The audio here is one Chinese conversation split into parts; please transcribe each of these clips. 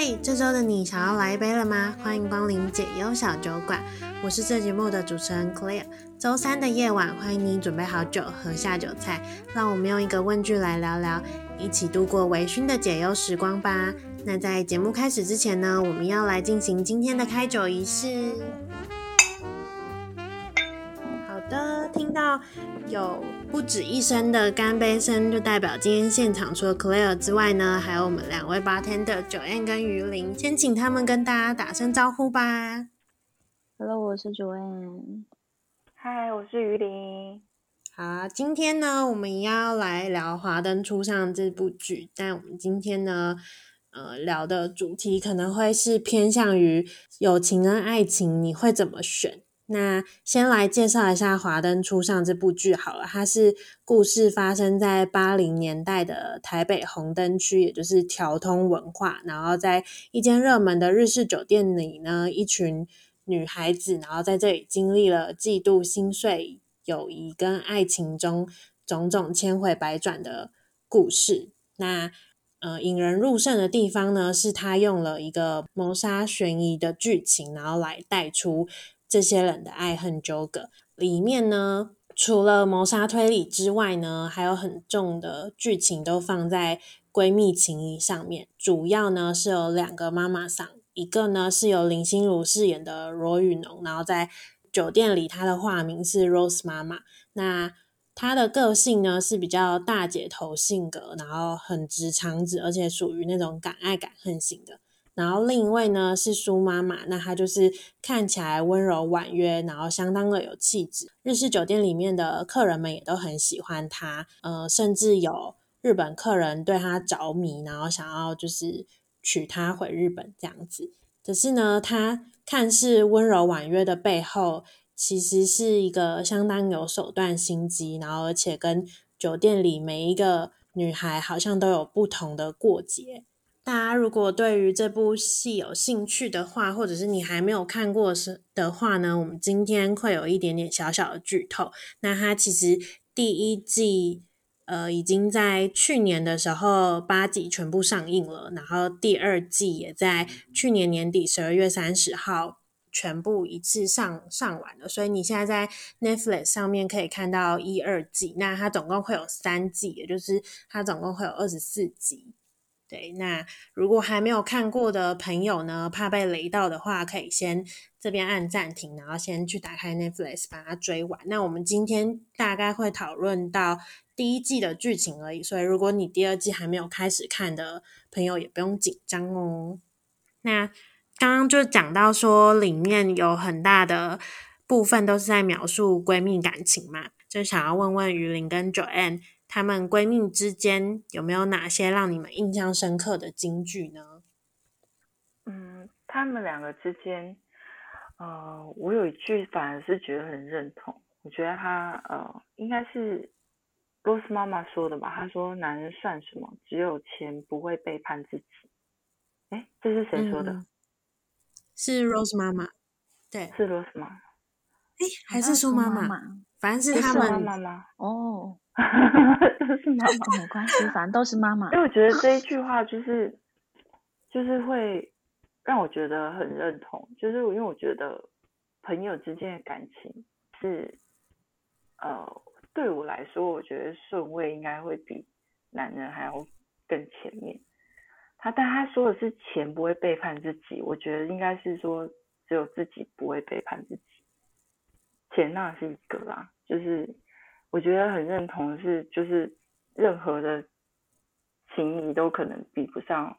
嘿，这周的你想要来一杯了吗？欢迎光临解忧小酒馆，我是这节目的主持人 Claire。周三的夜晚，欢迎你准备好酒和下酒菜，让我们用一个问句来聊聊，一起度过微醺的解忧时光吧。那在节目开始之前呢，我们要来进行今天的开酒仪式。到有。不止一声的干杯声，就代表今天现场除了 Claire 之外呢，还有我们两位 bartender Joanne 跟鱼鳞，先请他们跟大家打声招呼吧。Hello，我是 Joanne。Hi，我是鱼鳞。好，今天呢，我们要来聊《华灯初上》这部剧，但我们今天呢，呃，聊的主题可能会是偏向于友情跟爱情，你会怎么选？那先来介绍一下《华灯初上》这部剧好了，它是故事发生在八零年代的台北红灯区，也就是条通文化。然后在一间热门的日式酒店里呢，一群女孩子，然后在这里经历了嫉妒、心碎、友谊跟爱情中种种千回百转的故事。那呃，引人入胜的地方呢，是他用了一个谋杀悬疑的剧情，然后来带出。这些人的爱恨纠葛里面呢，除了谋杀推理之外呢，还有很重的剧情都放在闺蜜情谊上面。主要呢是有两个妈妈桑，一个呢是由林心如饰演的罗雨农，然后在酒店里她的化名是 Rose 妈妈。那她的个性呢是比较大姐头性格，然后很直肠子，而且属于那种敢爱敢恨型的。然后另一位呢是苏妈妈，那她就是看起来温柔婉约，然后相当的有气质。日式酒店里面的客人们也都很喜欢她，呃，甚至有日本客人对她着迷，然后想要就是娶她回日本这样子。可是呢，她看似温柔婉约的背后，其实是一个相当有手段心机，然后而且跟酒店里每一个女孩好像都有不同的过节。大家如果对于这部戏有兴趣的话，或者是你还没有看过是的话呢，我们今天会有一点点小小的剧透。那它其实第一季呃已经在去年的时候八集全部上映了，然后第二季也在去年年底十二月三十号全部一次上上完了。所以你现在在 Netflix 上面可以看到一二季，那它总共会有三季，也就是它总共会有二十四集。对，那如果还没有看过的朋友呢，怕被雷到的话，可以先这边按暂停，然后先去打开 Netflix 把它追完。那我们今天大概会讨论到第一季的剧情而已，所以如果你第二季还没有开始看的朋友，也不用紧张哦。那刚刚就讲到说，里面有很大的部分都是在描述闺蜜感情嘛，就想要问问鱼鳞跟 Joanne。她们闺蜜之间有没有哪些让你们印象深刻的金句呢？嗯，她们两个之间，呃，我有一句反而是觉得很认同。我觉得她呃，应该是 Rose 妈妈说的吧？她说：“男人算什么？只有钱不会背叛自己。”哎，这是谁说的？嗯、是 Rose 妈妈。对，是 Rose 妈妈。哎，还是苏妈妈？反正是他们妈妈哦。都是妈妈，没关系，反正都是妈妈。因为我觉得这一句话就是，就是会让我觉得很认同。就是因为我觉得朋友之间的感情是，呃，对我来说，我觉得顺位应该会比男人还要更前面。他但他说的是钱不会背叛自己，我觉得应该是说只有自己不会背叛自己。钱那是一个啦，就是。我觉得很认同的是，就是任何的情谊都可能比不上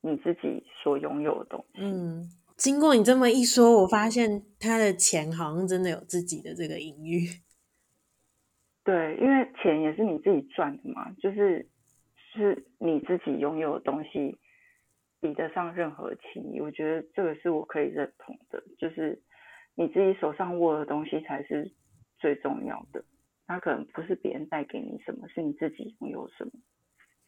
你自己所拥有的东西。嗯，经过你这么一说，我发现他的钱好像真的有自己的这个隐喻。对，因为钱也是你自己赚的嘛，就是是你自己拥有的东西，比得上任何情谊。我觉得这个是我可以认同的，就是你自己手上握的东西才是最重要的。他可能不是别人带给你什么，是你自己拥有什么。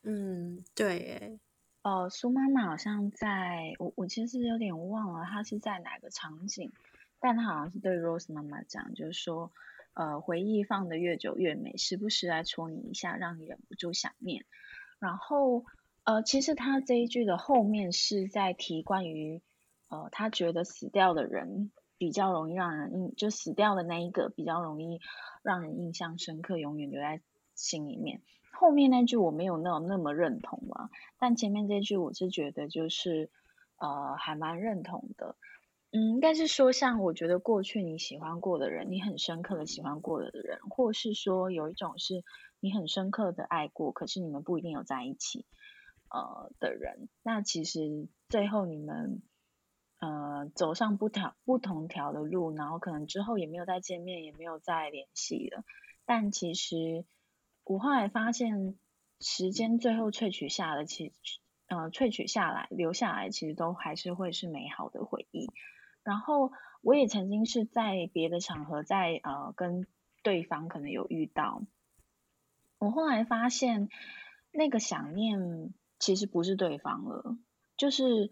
嗯，对耶。哦，苏妈妈好像在我我其实有点忘了，她是在哪个场景，但她好像是对 Rose 妈妈讲，就是说，呃，回忆放得越久越美，时不时来戳你一下，让你忍不住想念。然后，呃，其实他这一句的后面是在提关于，呃，他觉得死掉的人比较容易让人印，就死掉的那一个比较容易让人印象深刻，永远留在心里面。后面那句我没有那种那么认同嘛，但前面这句我是觉得就是，呃，还蛮认同的。嗯，应该是说，像我觉得过去你喜欢过的人，你很深刻的喜欢过的人，或是说有一种是你很深刻的爱过，可是你们不一定有在一起。呃的人，那其实最后你们呃走上不条不同条的路，然后可能之后也没有再见面，也没有再联系了。但其实我后来发现，时间最后萃取下的，其呃萃取下来留下来，其实都还是会是美好的回忆。然后我也曾经是在别的场合，在呃跟对方可能有遇到，我后来发现那个想念。其实不是对方了，就是，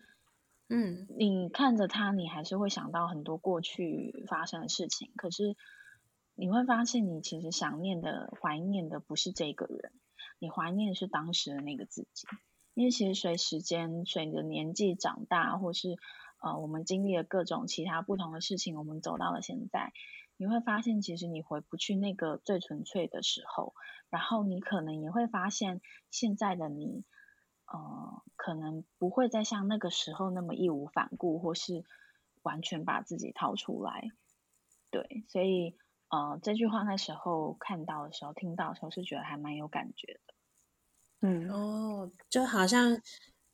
嗯，你看着他，你还是会想到很多过去发生的事情。可是你会发现，你其实想念的、怀念的不是这个人，你怀念的是当时的那个自己。因为其实随时间、随着年纪长大，或是呃，我们经历了各种其他不同的事情，我们走到了现在，你会发现，其实你回不去那个最纯粹的时候。然后你可能也会发现，现在的你。呃，可能不会再像那个时候那么义无反顾，或是完全把自己掏出来。对，所以呃，这句话那时候看到的时候、听到的时候，是觉得还蛮有感觉的。嗯，哦，就好像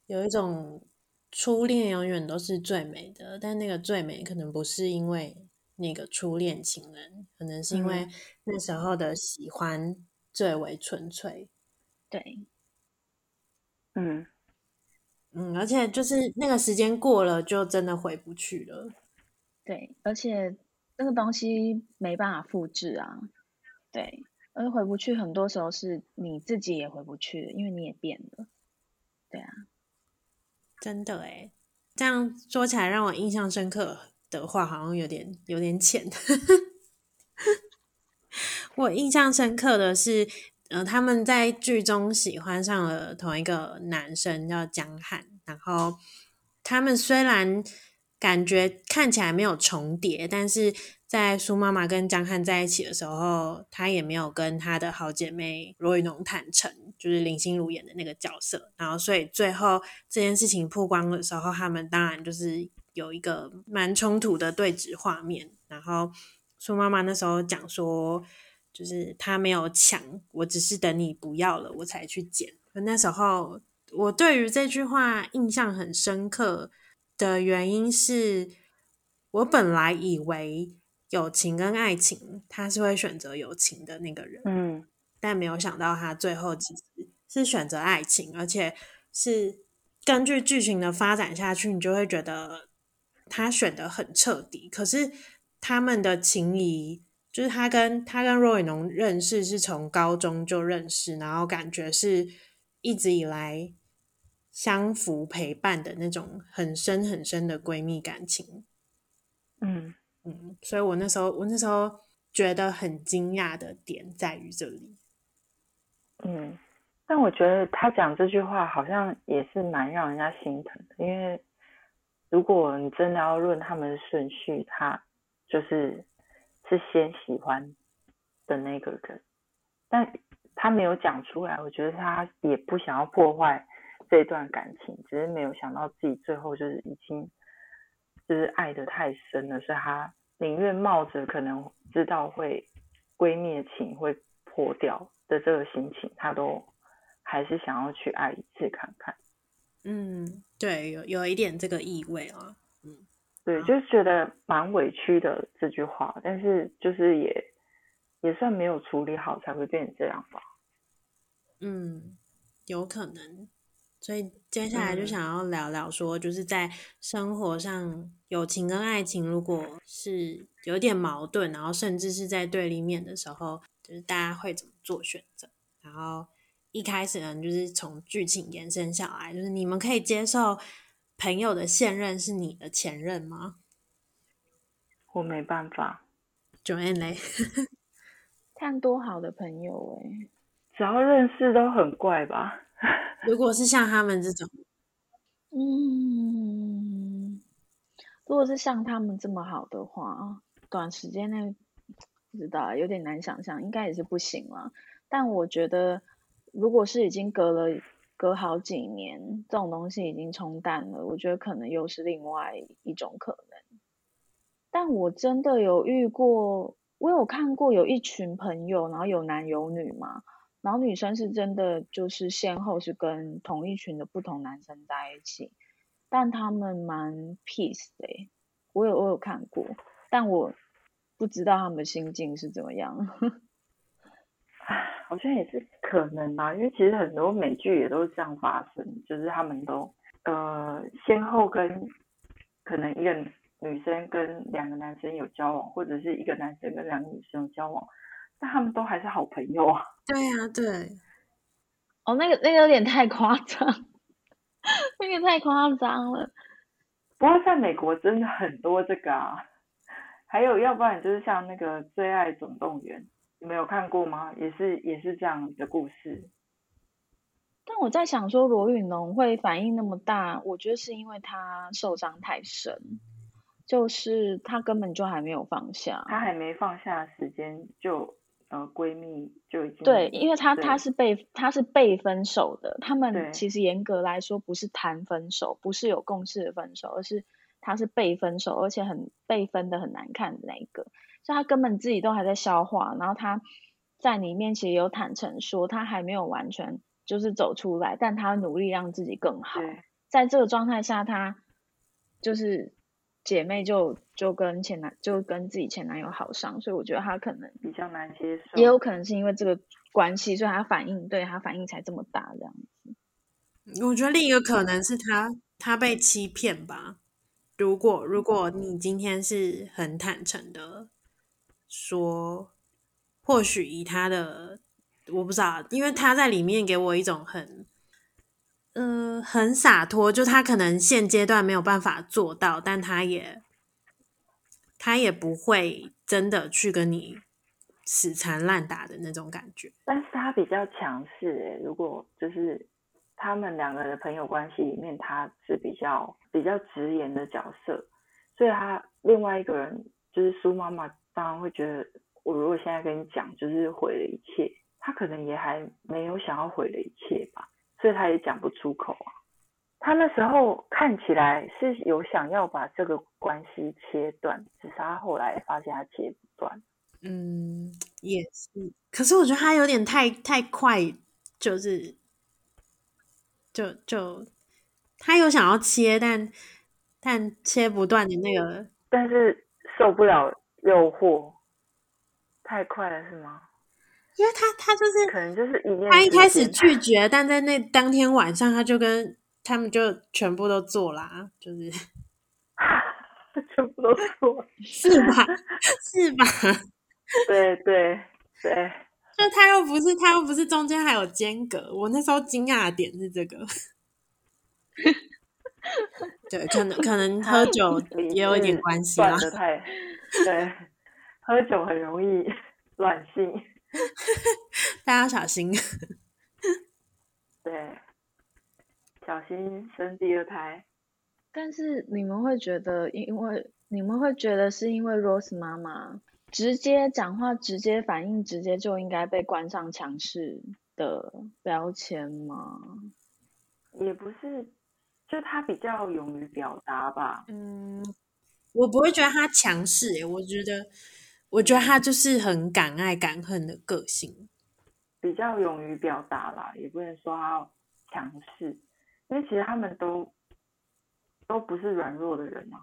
有一种初恋永远都是最美的，但那个最美可能不是因为那个初恋情人，可能是因为那时候的喜欢最为纯粹。对。嗯嗯，而且就是那个时间过了，就真的回不去了。对，而且那个东西没办法复制啊。对，而回不去，很多时候是你自己也回不去，因为你也变了。对啊，真的诶，这样说起来，让我印象深刻的话，好像有点有点浅。我印象深刻的是。呃，他们在剧中喜欢上了同一个男生，叫江汉。然后他们虽然感觉看起来没有重叠，但是在苏妈妈跟江汉在一起的时候，他也没有跟他的好姐妹罗雨侬坦诚，就是林心如演的那个角色。然后，所以最后这件事情曝光的时候，他们当然就是有一个蛮冲突的对峙画面。然后苏妈妈那时候讲说。就是他没有抢，我只是等你不要了，我才去捡。那时候我对于这句话印象很深刻的原因是，我本来以为友情跟爱情，他是会选择友情的那个人，嗯，但没有想到他最后其实是选择爱情，而且是根据剧情的发展下去，你就会觉得他选得很彻底。可是他们的情谊。就是他跟他跟若雨农认识是从高中就认识，然后感觉是一直以来相扶陪伴的那种很深很深的闺蜜感情。嗯嗯，所以我那时候我那时候觉得很惊讶的点在于这里。嗯，但我觉得他讲这句话好像也是蛮让人家心疼的，因为如果你真的要论他们的顺序，他就是。是先喜欢的那个人，但他没有讲出来。我觉得他也不想要破坏这段感情，只是没有想到自己最后就是已经就是爱得太深了，所以他宁愿冒着可能知道会闺蜜情会破掉的这个心情，他都还是想要去爱一次看看。嗯，对，有有一点这个意味啊。嗯对，就是觉得蛮委屈的这句话，但是就是也也算没有处理好，才会变成这样吧。嗯，有可能。所以接下来就想要聊聊说，就是在生活上，友情跟爱情如果是有点矛盾，然后甚至是在对立面的时候，就是大家会怎么做选择？然后一开始呢，就是从剧情延伸下来，就是你们可以接受。朋友的现任是你的前任吗？我没办法。Joanne 嘞？看多好的朋友哎、欸，只要认识都很怪吧？如果是像他们这种，嗯，如果是像他们这么好的话，短时间内不知道，有点难想象，应该也是不行了。但我觉得，如果是已经隔了隔好几年，这种东西已经冲淡了，我觉得可能又是另外一种可能。但我真的有遇过，我有看过有一群朋友，然后有男有女嘛。然后女生是真的就是先后是跟同一群的不同男生在一起，但他们蛮 peace 的，我有我有看过，但我不知道他们心境是怎么样。好像也是可能吧，因为其实很多美剧也都是这样发生，就是他们都呃先后跟可能一个女生跟两个男生有交往，或者是一个男生跟两个女生有交往。但他们都还是好朋友啊。对呀、啊，对。哦，那个那个有点太夸张，那个太夸张了。不过在美国真的很多这个啊，还有要不然就是像那个《最爱总动员》，你没有看过吗？也是也是这样的故事。但我在想说，罗宇龙会反应那么大，我觉得是因为他受伤太深。就是他根本就还没有放下，他还没放下时间就。呃，闺蜜就已经对，因为他他是被他是被分手的，他们其实严格来说不是谈分手，不是有共识的分手，而是他是被分手，而且很被分的很难看的那一个，所以他根本自己都还在消化，然后他在你面前有坦诚说他还没有完全就是走出来，但他努力让自己更好，在这个状态下，他就是。姐妹就就跟前男就跟自己前男友好上，所以我觉得他可能比较难接受，也有可能是因为这个关系，所以他反应对他反应才这么大这样子。我觉得另一个可能是他他被欺骗吧。如果如果你今天是很坦诚的说，或许以他的我不知道，因为他在里面给我一种很。嗯、呃，很洒脱，就他可能现阶段没有办法做到，但他也他也不会真的去跟你死缠烂打的那种感觉。但是他比较强势诶，如果就是他们两个的朋友关系里面，他是比较比较直言的角色，所以他另外一个人就是苏妈妈，当然会觉得我如果现在跟你讲，就是毁了一切，他可能也还没有想要毁了一切吧。所以他也讲不出口啊。他那时候看起来是有想要把这个关系切断，只是他后来发现他切不断。嗯，也是。可是我觉得他有点太太快，就是就就他有想要切，但但切不断的那个，但是受不了诱惑，太快了是吗？因为他他就是可能就是一他一开始拒绝，但在那当天晚上他就跟他们就全部都做啦，就是 全部都做，是吧？是吧？对对对，就他又不是他又不是中间还有间隔，我那时候惊讶的点是这个，对，可能可能喝酒也有一点关系啦，太对，喝酒很容易乱性。大家要小心，对，小心生第二胎。但是你们会觉得，因为你们会觉得是因为 Rose 妈妈直接讲话、直接反应、直接就应该被冠上强势的标签吗？也不是，就她比较勇于表达吧。嗯，我不会觉得他强势，我觉得。我觉得他就是很敢爱敢恨的个性，比较勇于表达啦，也不能说他强势，因为其实他们都都不是软弱的人啊。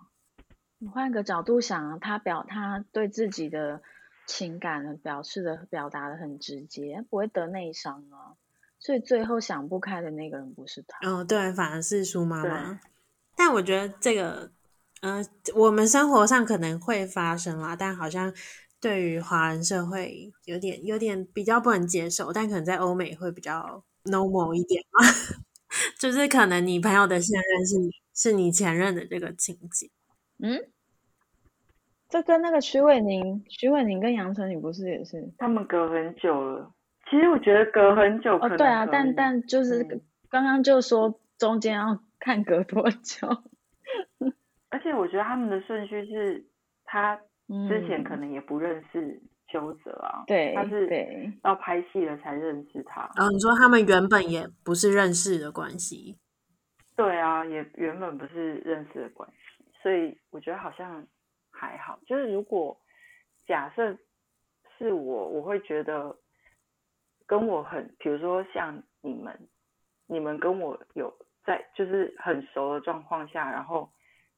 你换个角度想啊，他表他对自己的情感表示的表达的很直接，不会得内伤啊。所以最后想不开的那个人不是他。哦，对，反而是苏妈妈。但我觉得这个。嗯、呃，我们生活上可能会发生啦，但好像对于华人社会有点有点比较不能接受，但可能在欧美会比较 normal 一点嘛，就是可能你朋友的现任是你是你前任的这个情景。嗯，这跟那个徐伟宁、徐伟宁跟杨丞琳不是也是？他们隔很久了，其实我觉得隔很久可能可。哦，对啊，但但就是刚刚就说中间要看隔多久。而且我觉得他们的顺序是，他之前可能也不认识邱泽啊，对、嗯，他是到拍戏了才认识他。然后你说他们原本也不是认识的关系？对啊，也原本不是认识的关系，所以我觉得好像还好。就是如果假设是我，我会觉得跟我很，比如说像你们，你们跟我有在就是很熟的状况下，然后。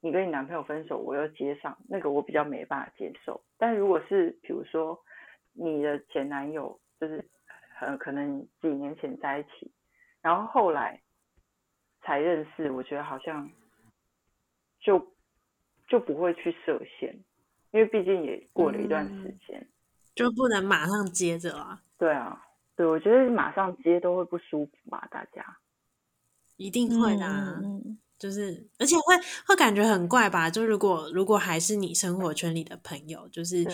你跟你男朋友分手，我又接上那个，我比较没办法接受。但如果是比如说你的前男友，就是很可能几年前在一起，然后后来才认识，我觉得好像就就不会去设限，因为毕竟也过了一段时间，嗯，就不能马上接着啊。对啊，对，我觉得马上接都会不舒服嘛，大家一定会的啊。嗯就是，而且会会感觉很怪吧？就如果如果还是你生活圈里的朋友，就是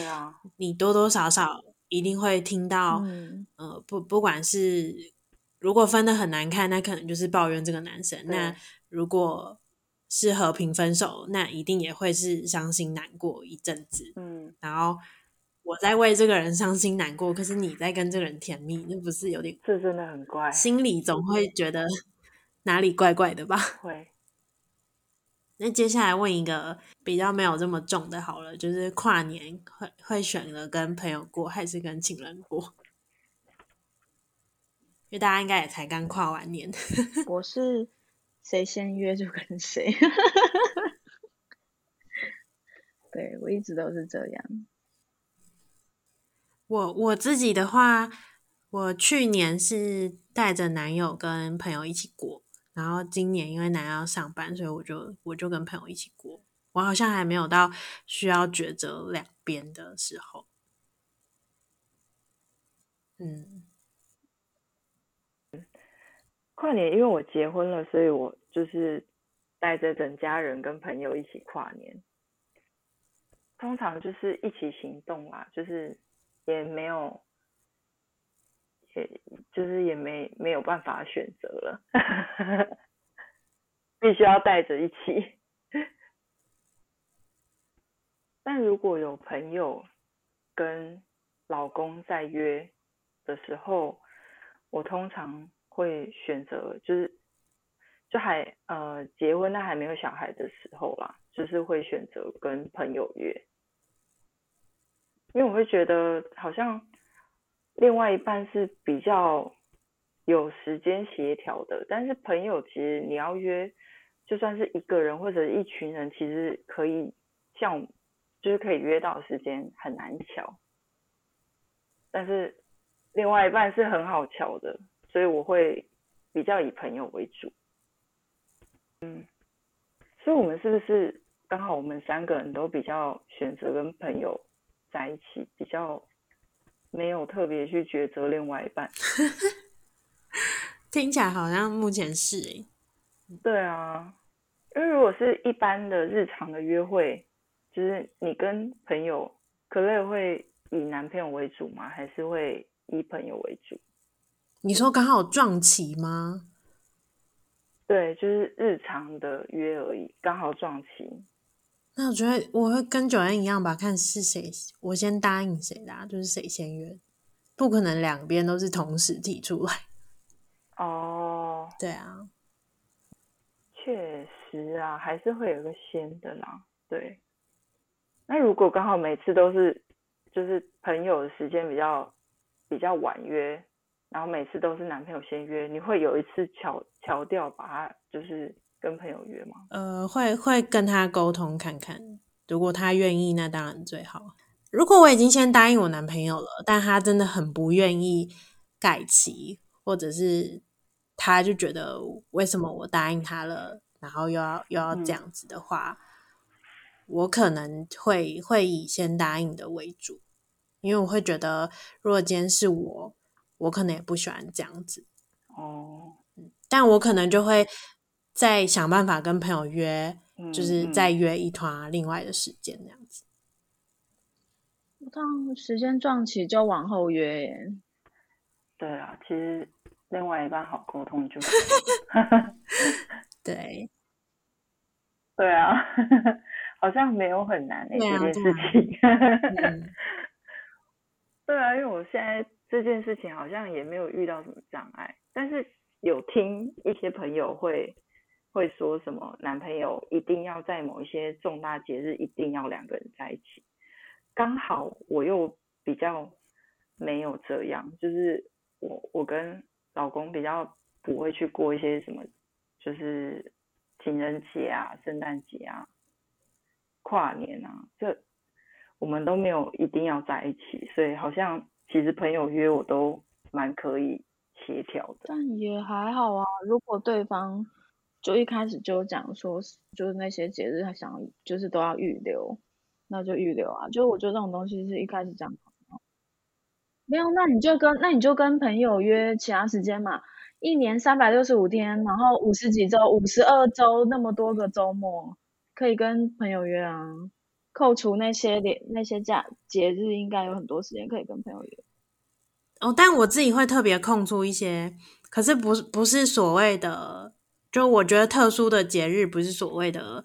你多多少少一定会听到，嗯、呃，不不管是如果分的很难看，那可能就是抱怨这个男生；那如果是和平分手，那一定也会是伤心难过一阵子。嗯，然后我在为这个人伤心难过，可是你在跟这个人甜蜜，那不是有点？是真的很怪，心里总会觉得哪里怪怪的吧？会。那接下来问一个比较没有这么重的，好了，就是跨年会会选择跟朋友过还是跟情人过？因为大家应该也才刚跨完年。我是谁先约就跟谁。对，我一直都是这样。我我自己的话，我去年是带着男友跟朋友一起过。然后今年因为男要上班，所以我就我就跟朋友一起过。我好像还没有到需要抉择两边的时候。嗯，跨年因为我结婚了，所以我就是带着整家人跟朋友一起跨年。通常就是一起行动啦，就是也没有。就是也没没有办法选择了，必须要带着一起。但如果有朋友跟老公在约的时候，我通常会选择就是就还呃结婚但还没有小孩的时候啦，就是会选择跟朋友约，因为我会觉得好像。另外一半是比较有时间协调的，但是朋友其实你要约，就算是一个人或者一群人，其实可以像就是可以约到时间很难乔，但是另外一半是很好乔的，所以我会比较以朋友为主。嗯，所以我们是不是刚好我们三个人都比较选择跟朋友在一起比较？没有特别去抉择另外一半，听起来好像目前是诶。对啊，因为如果是一般的日常的约会，就是你跟朋友，可乐会以男朋友为主吗？还是会以朋友为主？你说刚好撞期吗？对，就是日常的约而已，刚好撞期。那我觉得我会跟九恩一样吧，看是谁我先答应谁的，啊，就是谁先约，不可能两边都是同时提出来。哦，对啊，确实啊，还是会有个先的啦。对，那如果刚好每次都是就是朋友的时间比较比较晚约，然后每次都是男朋友先约，你会有一次巧巧掉，把他就是。跟朋友约吗？呃，会会跟他沟通看看，如果他愿意，那当然最好。如果我已经先答应我男朋友了，但他真的很不愿意改期，或者是他就觉得为什么我答应他了，然后又要又要这样子的话，嗯、我可能会会以先答应的为主，因为我会觉得，如果今天是我，我可能也不喜欢这样子。哦，但我可能就会。再想办法跟朋友约，嗯、就是再约一团另外的时间这样子。当时间撞起就往后约耶。对啊，其实另外一半好沟通就 对，对啊，好像没有很难的、欸啊、这件事情。对啊，因为我现在这件事情好像也没有遇到什么障碍，但是有听一些朋友会会说什么男朋友一定要在某一些重大节日一定要两个人在一起，刚好我又比较没有这样，就是我我跟老公比较不会去过一些什么，就是情人节啊、圣诞节啊、跨年啊这。我们都没有一定要在一起，所以好像其实朋友约我都蛮可以协调的。但也还好啊，如果对方就一开始就讲说，就是那些节日他想就是都要预留，那就预留啊。就我觉得这种东西是一开始讲好，没有，那你就跟那你就跟朋友约其他时间嘛。一年三百六十五天，然后五十几周，五十二周那么多个周末，可以跟朋友约啊。扣除那些连那些假节日，应该有很多时间可以跟朋友约。哦，但我自己会特别空出一些，可是不是不是所谓的，就我觉得特殊的节日，不是所谓的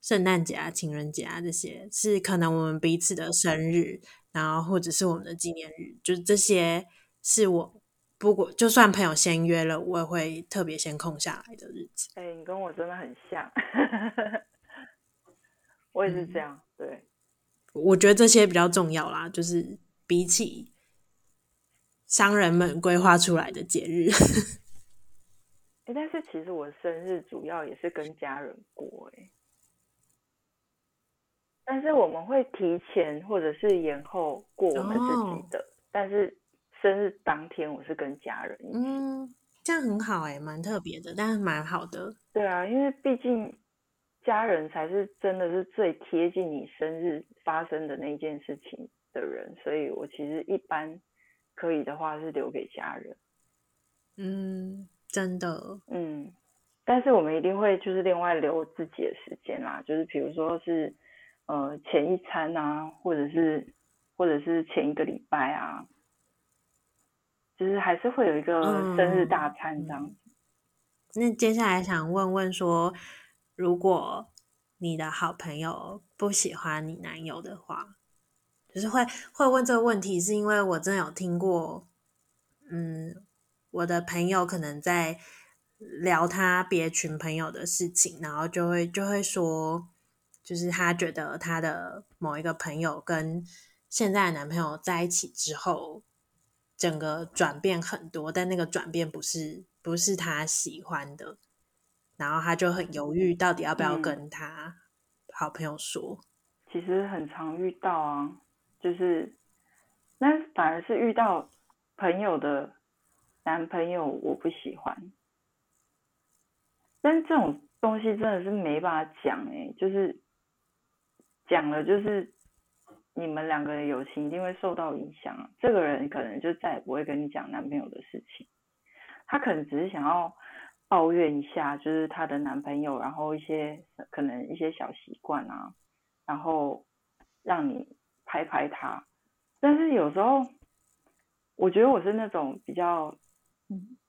圣诞节啊、情人节啊这些，是可能我们彼此的生日，然后或者是我们的纪念日，就是这些是我不过就算朋友先约了，我也会特别先空下来的日子。哎、欸，你跟我真的很像。我也是这样，嗯、对。我觉得这些比较重要啦，就是比起商人们规划出来的节日。欸、但是其实我生日主要也是跟家人过，哎。但是我们会提前或者是延后过我们自己的，哦、但是生日当天我是跟家人一起。嗯，这样很好哎，蛮特别的，但是蛮好的。对啊，因为毕竟。家人才是真的是最贴近你生日发生的那件事情的人，所以我其实一般可以的话是留给家人。嗯，真的，嗯，但是我们一定会就是另外留自己的时间啦，就是比如说是呃前一餐啊，或者是或者是前一个礼拜啊，就是还是会有一个生日大餐这样子。嗯，那接下来想问问说。如果你的好朋友不喜欢你男友的话，就是会会问这个问题，是因为我真的有听过，嗯，我的朋友可能在聊他别群朋友的事情，然后就会就会说，就是他觉得他的某一个朋友跟现在的男朋友在一起之后，整个转变很多，但那个转变不是不是他喜欢的。然后他就很犹豫，到底要不要跟他好朋友说。嗯，其实很常遇到啊，就是那反而是遇到朋友的男朋友，我不喜欢。但这种东西真的是没办法讲哎，就是讲了，就是你们两个人友情一定会受到影响啊。这个人可能就再也不会跟你讲男朋友的事情，他可能只是想要。抱怨一下，就是她的男朋友，然后一些可能一些小习惯啊，然后让你拍拍他。但是有时候，我觉得我是那种比较，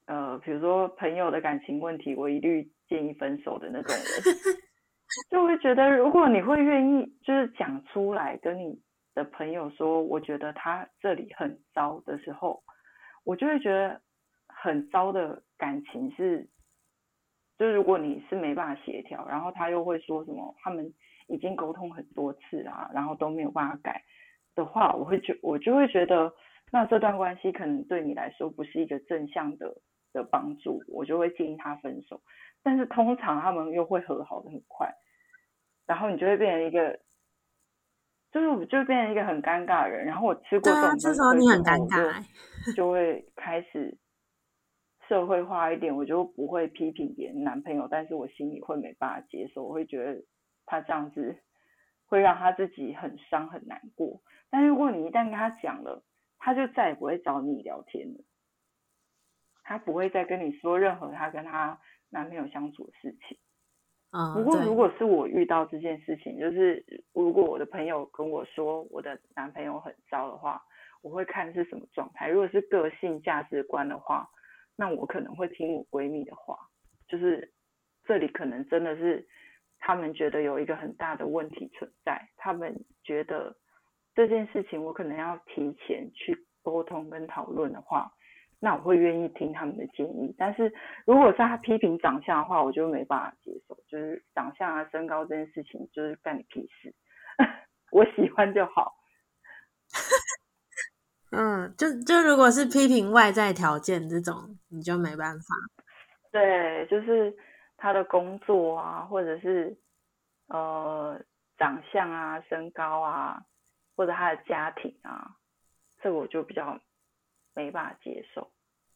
呃，比如说朋友的感情问题，我一律建议分手的那种人。就会觉得，如果你会愿意，就是讲出来跟你的朋友说，我觉得他这里很糟的时候，我就会觉得很糟的感情是。就是如果你是没办法协调，然后他又会说什么，他们已经沟通很多次啊，然后都没有办法改的话，我会觉我就会觉得，那这段关系可能对你来说不是一个正向的的帮助，我就会建议他分手。但是通常他们又会和好的很快，然后你就会变成一个，就是我就会变成一个很尴尬的人。然后我吃过这种，这时候你很尴尬，就会开始。社会化一点，我就不会批评别人男朋友，但是我心里会没办法接受，我会觉得他这样子会让他自己很伤很难过。但如果你一旦跟他讲了，他就再也不会找你聊天了，他不会再跟你说任何他跟他男朋友相处的事情。啊，不过如果是我遇到这件事情，就是如果我的朋友跟我说我的男朋友很糟的话，我会看是什么状态。如果是个性价值观的话，那我可能会听我闺蜜的话，就是这里可能真的是他们觉得有一个很大的问题存在，他们觉得这件事情我可能要提前去沟通跟讨论的话。那我会愿意听他们的建议，但是如果是他批评长相的话，我就没办法接受。就是长相啊、身高这件事情，就是干你屁事，我喜欢就好。嗯，就就如果是批评外在条件这种，你就没办法。对，就是他的工作啊，或者是呃长相啊、身高啊，或者他的家庭啊，这个我就比较。没办法接受，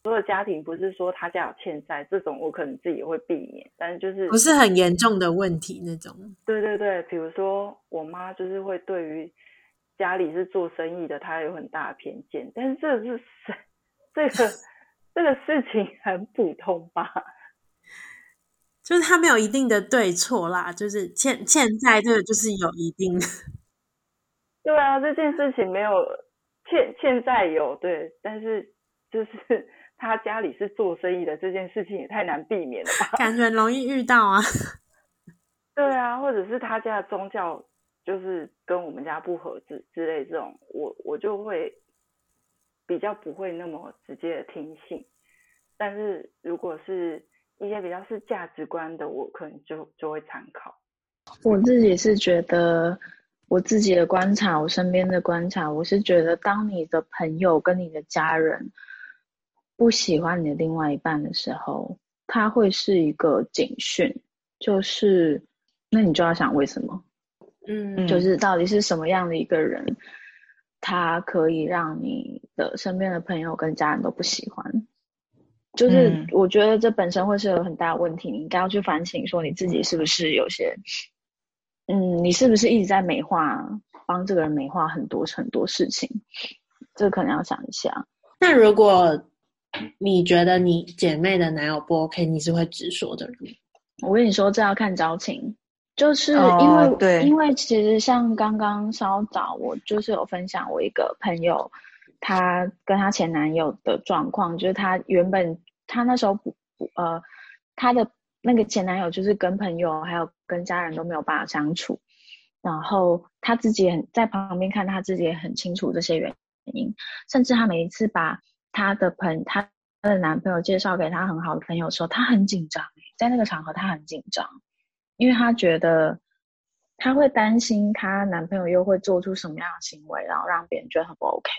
所有家庭不是说他家有欠债这种，我可能自己也会避免，但是就是不是很严重的问题那种。对对对，比如说我妈就是会对于家里是做生意的，她有很大的偏见，但是这是 这个这个事情很普通吧？就是他没有一定的对错啦，就是欠欠债这个就是有一定的。对啊，这件事情没有。欠欠债有对，但是就是 他家里是做生意的，这件事情也太难避免了吧？感觉容易遇到啊。对啊，或者是他家的宗教就是跟我们家不合之之类这种，我我就会比较不会那么直接的听信。但是如果是一些比较是价值观的，我可能就就会参考。我自己是觉得。我自己的观察，我身边的观察，我是觉得，当你的朋友跟你的家人不喜欢你的另外一半的时候，他会是一个警讯，就是，那你就要想为什么，嗯，就是到底是什么样的一个人，他可以让你的身边的朋友跟家人都不喜欢，就是我觉得这本身会是有很大的问题，你应该要去反省，说你自己是不是有些。嗯，你是不是一直在美化，帮这个人美化很多很多事情？这可能要想一下。那如果你觉得你姐妹的男友不 OK，你是会直说的人？我跟你说，这要看交情，就是因为、哦、对，因为其实像刚刚稍早，我就是有分享我一个朋友，她跟她前男友的状况，就是她原本她那时候不不呃，她的。那个前男友就是跟朋友还有跟家人都没有办法相处，然后他自己也很在旁边看，他自己也很清楚这些原因，甚至他每一次把他的朋他的男朋友介绍给他很好的朋友的时候，他很紧张，在那个场合他很紧张，因为他觉得他会担心他男朋友又会做出什么样的行为，然后让别人觉得很不 OK。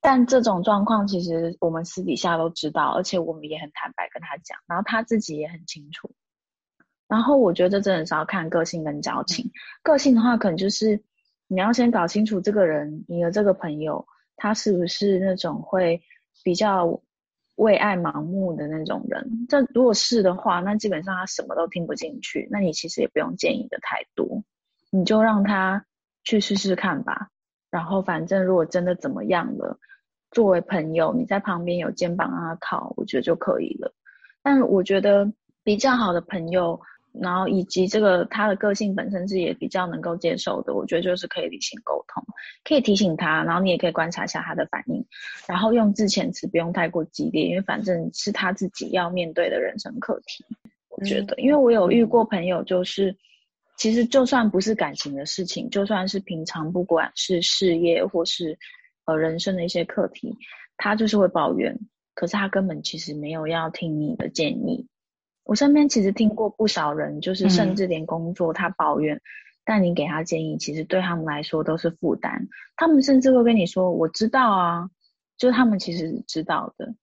但这种状况其实我们私底下都知道，而且我们也很坦白跟他讲，然后他自己也很清楚。然后我觉得这真的是要看个性跟交情。个性的话，可能就是你要先搞清楚这个人，你的这个朋友，他是不是那种会比较为爱盲目的那种人。这如果是的话，那基本上他什么都听不进去，那你其实也不用建议的太多，你就让他去试试看吧。然后反正如果真的怎么样了，作为朋友，你在旁边有肩膀让他靠，我觉得就可以了。但我觉得比较好的朋友。然后以及这个他的个性本身是也比较能够接受的，我觉得就是可以理性沟通，可以提醒他，然后你也可以观察一下他的反应，然后用字遣词不用太过激烈，因为反正是他自己要面对的人生课题。我觉得，因为我有遇过朋友，就是其实就算不是感情的事情，就算是平常不管是事业或是呃人生的一些课题，他就是会抱怨，可是他根本其实没有要听你的建议。我身边其实听过不少人，就是甚至连工作他抱怨，嗯、但你给他建议，其实对他们来说都是负担。他们甚至会跟你说：“我知道啊。”就是他们其实知道的，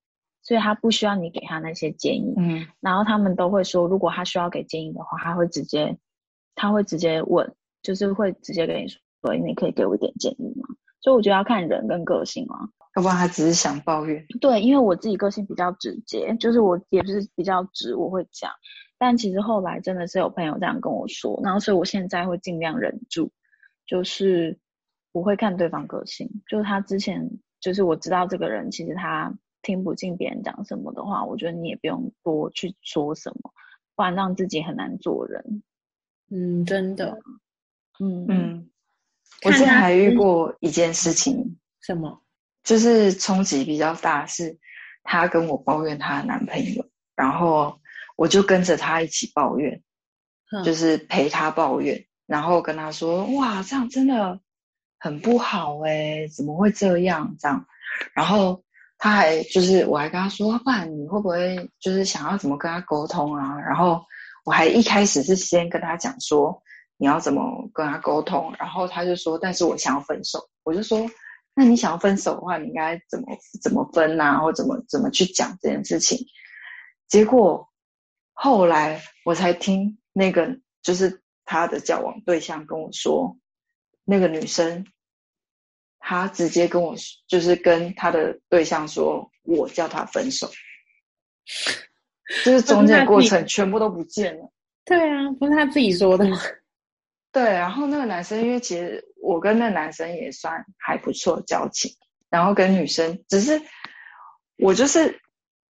所以他不需要你给他那些建议。嗯，然后他们都会说，如果他需要给建议的话，他会直接，他会直接问，就是会直接跟你说：“所以你可以给我一点建议吗？”所以我觉得要看人跟个性啊。要不然他只是想抱怨。对，因为我自己个性比较直接，就是我也是比较直，我会讲。但其实后来真的是有朋友这样跟我说，然后所以我现在会尽量忍住，就是不会看对方个性。就是他之前，就是我知道这个人其实他听不进别人讲什么的话，我觉得你也不用多去说什么，不然让自己很难做人。嗯，真的。嗯嗯，我之前还遇过一件事情。什么？就是冲击比较大，是她跟我抱怨她的男朋友，然后我就跟着她一起抱怨，嗯、就是陪她抱怨，然后跟她说：“哇，这样真的很不好哎，怎么会这样？这样。”然后她还就是我还跟她说：“不然你会不会就是想要怎么跟她沟通啊？”然后我还一开始是先跟她讲说。你要怎么跟他沟通？然后他就说：“但是我想要分手。”我就说：“那你想要分手的话，你应该怎么怎么分啊？或怎么怎么去讲这件事情？”结果后来我才听那个就是他的交往对象跟我说，那个女生她直接跟我就是跟他的对象说：“我叫他分手。”就是中间过程全部都不见了。对啊，不是他自己说的吗？对，然后那个男生，因为其实我跟那个男生也算还不错交情，然后跟女生，只是我就是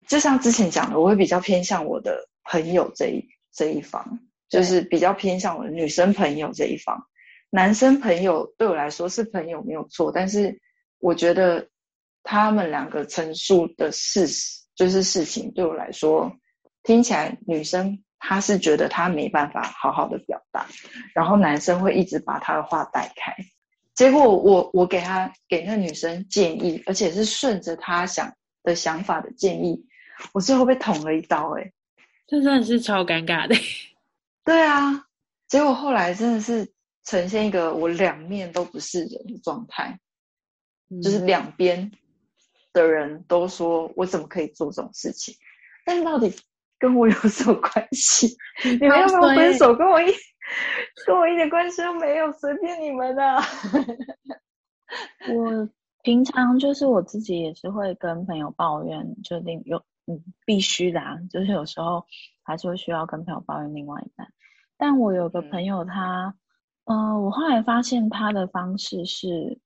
就像之前讲的，我会比较偏向我的朋友这一这一方，就是比较偏向我的女生朋友这一方。男生朋友对我来说是朋友没有错，但是我觉得他们两个陈述的事实，就是事情对我来说听起来女生。他是觉得他没办法好好的表达，然后男生会一直把他的话带开，结果我我给他给那女生建议，而且是顺着他想的想法的建议，我最后被捅了一刀，欸，诶这真的是超尴尬的。对啊，结果后来真的是呈现一个我两面都不是人的状态，嗯，就是两边的人都说我怎么可以做这种事情，但是到底。跟我有什么关系？你们要不要分手？跟我一跟我一点关系都没有，随便你们的。我平常就是我自己也是会跟朋友抱怨，就另有嗯必须的啊，就是有时候还是会需要跟朋友抱怨另外一半。但我有个朋友他，他嗯、呃，我后来发现他的方式是，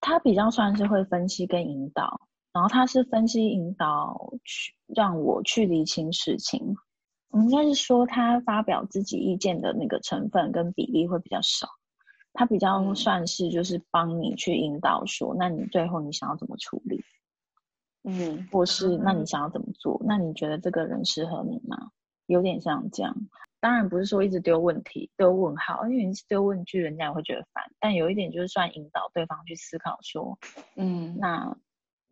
他比较算是会分析跟引导。然后他是分析引导去让我去理清事情，应该是说他发表自己意见的那个成分跟比例会比较少，他比较算是就是帮你去引导说，那你最后你想要怎么处理？嗯，或是那你想要怎么做？那你觉得这个人适合你吗？有点像这样，当然不是说一直丢问题、丢问号，因为你丢问句人家也会觉得烦，但有一点就是算引导对方去思考说，嗯，那。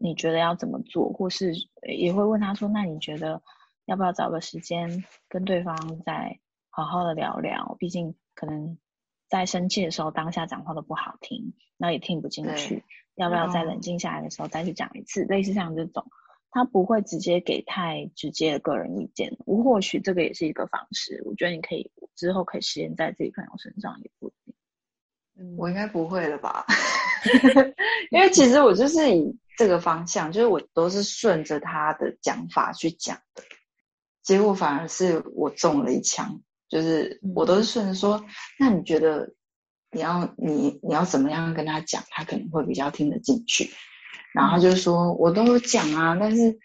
你觉得要怎么做，或是也会问他说：“那你觉得要不要找个时间跟对方再好好的聊聊？毕竟可能在生气的时候，当下讲话都不好听，那也听不进去。要不要在冷静下来的时候再去讲一次？类似像这种，他不会直接给太直接的个人意见。我或许这个也是一个方式，我觉得你可以之后可以实验在自己朋友身上也不一定。嗯，我应该不会了吧？因为其实我就是以。这个方向就是我都是顺着他的讲法去讲的，结果反而是我中了一枪。就是我都是顺着说，那你觉得你要你你要怎么样跟他讲，他可能会比较听得进去。然后就说我都讲啊，但是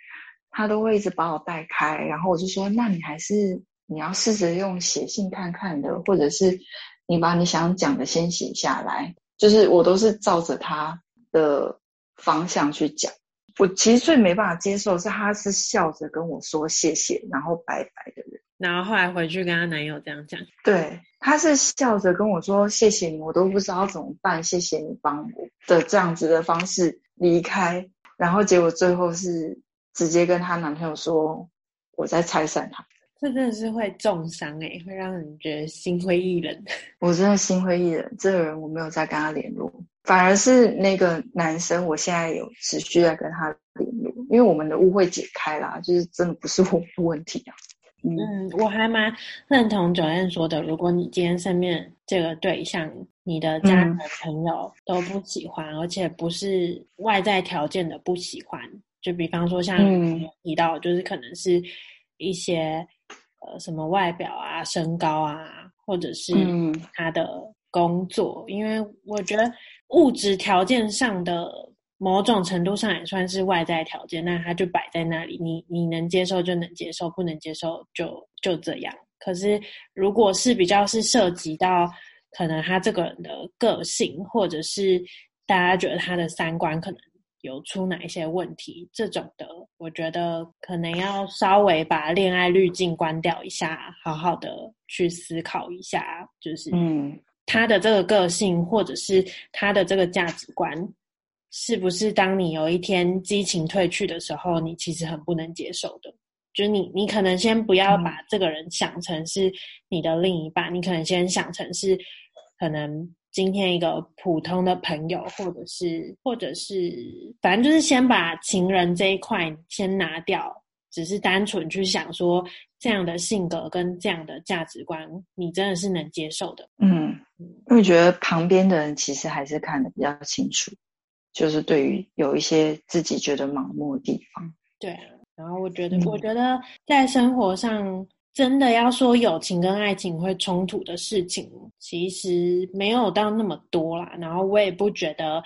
他都会一直把我带开。然后我就说，那你还是你要试着用写信看看的，或者是你把你想讲的先写下来。就是我都是照着他的。方向去讲，我其实最没办法接受的是，她是笑着跟我说谢谢，然后拜拜的人。然后后来回去跟她男友这样讲，对，她是笑着跟我说谢谢你，我都不知道怎么办，谢谢你帮我的这样子的方式离开，然后结果最后是直接跟她男朋友说我在拆散他。这真的是会重伤诶、欸，会让人觉得心灰意冷。我真的心灰意冷，这个人我没有再跟他联络，反而是那个男生，我现在有持续在跟他联络，因为我们的误会解开啦，就是真的不是我的问题啊。嗯，嗯我还蛮认同 Joanne 说的，如果你今天身边这个对象，你的家人朋友都不喜欢，嗯、而且不是外在条件的不喜欢，就比方说像你提到，就是可能是一些。呃，什么外表啊、身高啊，或者是他的工作，嗯，因为我觉得物质条件上的某种程度上也算是外在条件，那他就摆在那里，你你能接受就能接受，不能接受就就这样。可是如果是比较是涉及到可能他这个人的个性，或者是大家觉得他的三观可能有出哪一些问题？这种的，我觉得可能要稍微把恋爱滤镜关掉一下，好好的去思考一下，就是嗯，他的这个个性或者是他的这个价值观，是不是当你有一天激情褪去的时候，你其实很不能接受的？就是你，你可能先不要把这个人想成是你的另一半，嗯、你可能先想成是可能。今天一个普通的朋友，或者是，或者是，反正就是先把情人这一块先拿掉，只是单纯去想说这样的性格跟这样的价值观，你真的是能接受的。嗯，因为觉得旁边的人其实还是看得比较清楚，就是对于有一些自己觉得盲目的地方。对啊，然后我觉得，嗯、我觉得在生活上。真的要说友情跟爱情会冲突的事情，其实没有到那么多啦。然后我也不觉得，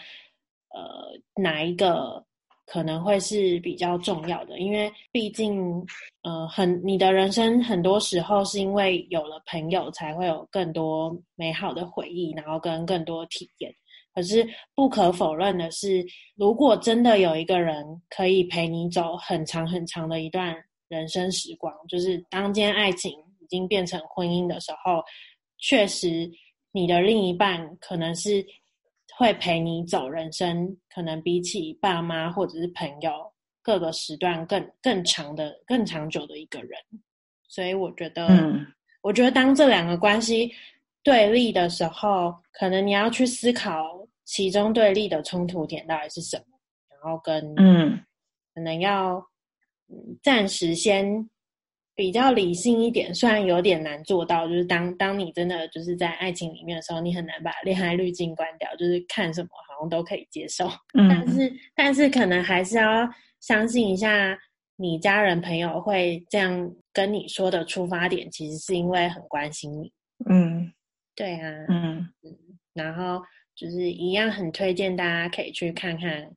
呃，哪一个可能会是比较重要的，因为毕竟，呃，很你的人生很多时候是因为有了朋友，才会有更多美好的回忆，然后跟更多体验。可是不可否认的是，如果真的有一个人可以陪你走很长很长的一段。人生时光，就是当今天爱情已经变成婚姻的时候，确实你的另一半可能是会陪你走人生，可能比起爸妈或者是朋友各个时段更更长的、更长久的一个人。所以我觉得，嗯，我觉得当这两个关系对立的时候，可能你要去思考其中对立的冲突点到底是什么，然后跟嗯，可能要。暂时先比较理性一点，虽然有点难做到，就是当当你真的就是在爱情里面的时候，你很难把恋爱滤镜关掉，就是看什么好像都可以接受。嗯，但是但是可能还是要相信一下，你家人朋友会这样跟你说的出发点，其实是因为很关心你。嗯，对啊，嗯嗯，然后就是一样很推荐大家可以去看看《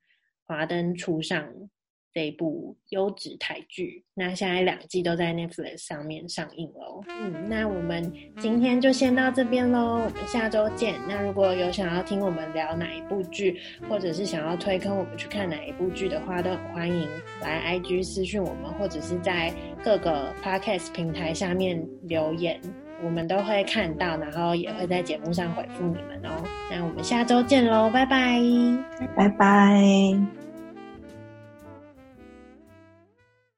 华灯初上》。这一部优质台剧，那现在两季都在 Netflix 上面上映喽。嗯，那我们今天就先到这边喽，我们下周见。那如果有想要听我们聊哪一部剧，或者是想要推坑我们去看哪一部剧的话，都很欢迎来 IG 私讯我们，或者是在各个 Podcast 平台下面留言，我们都会看到，然后也会在节目上回复你们哦。那我们下周见喽，拜拜，拜拜。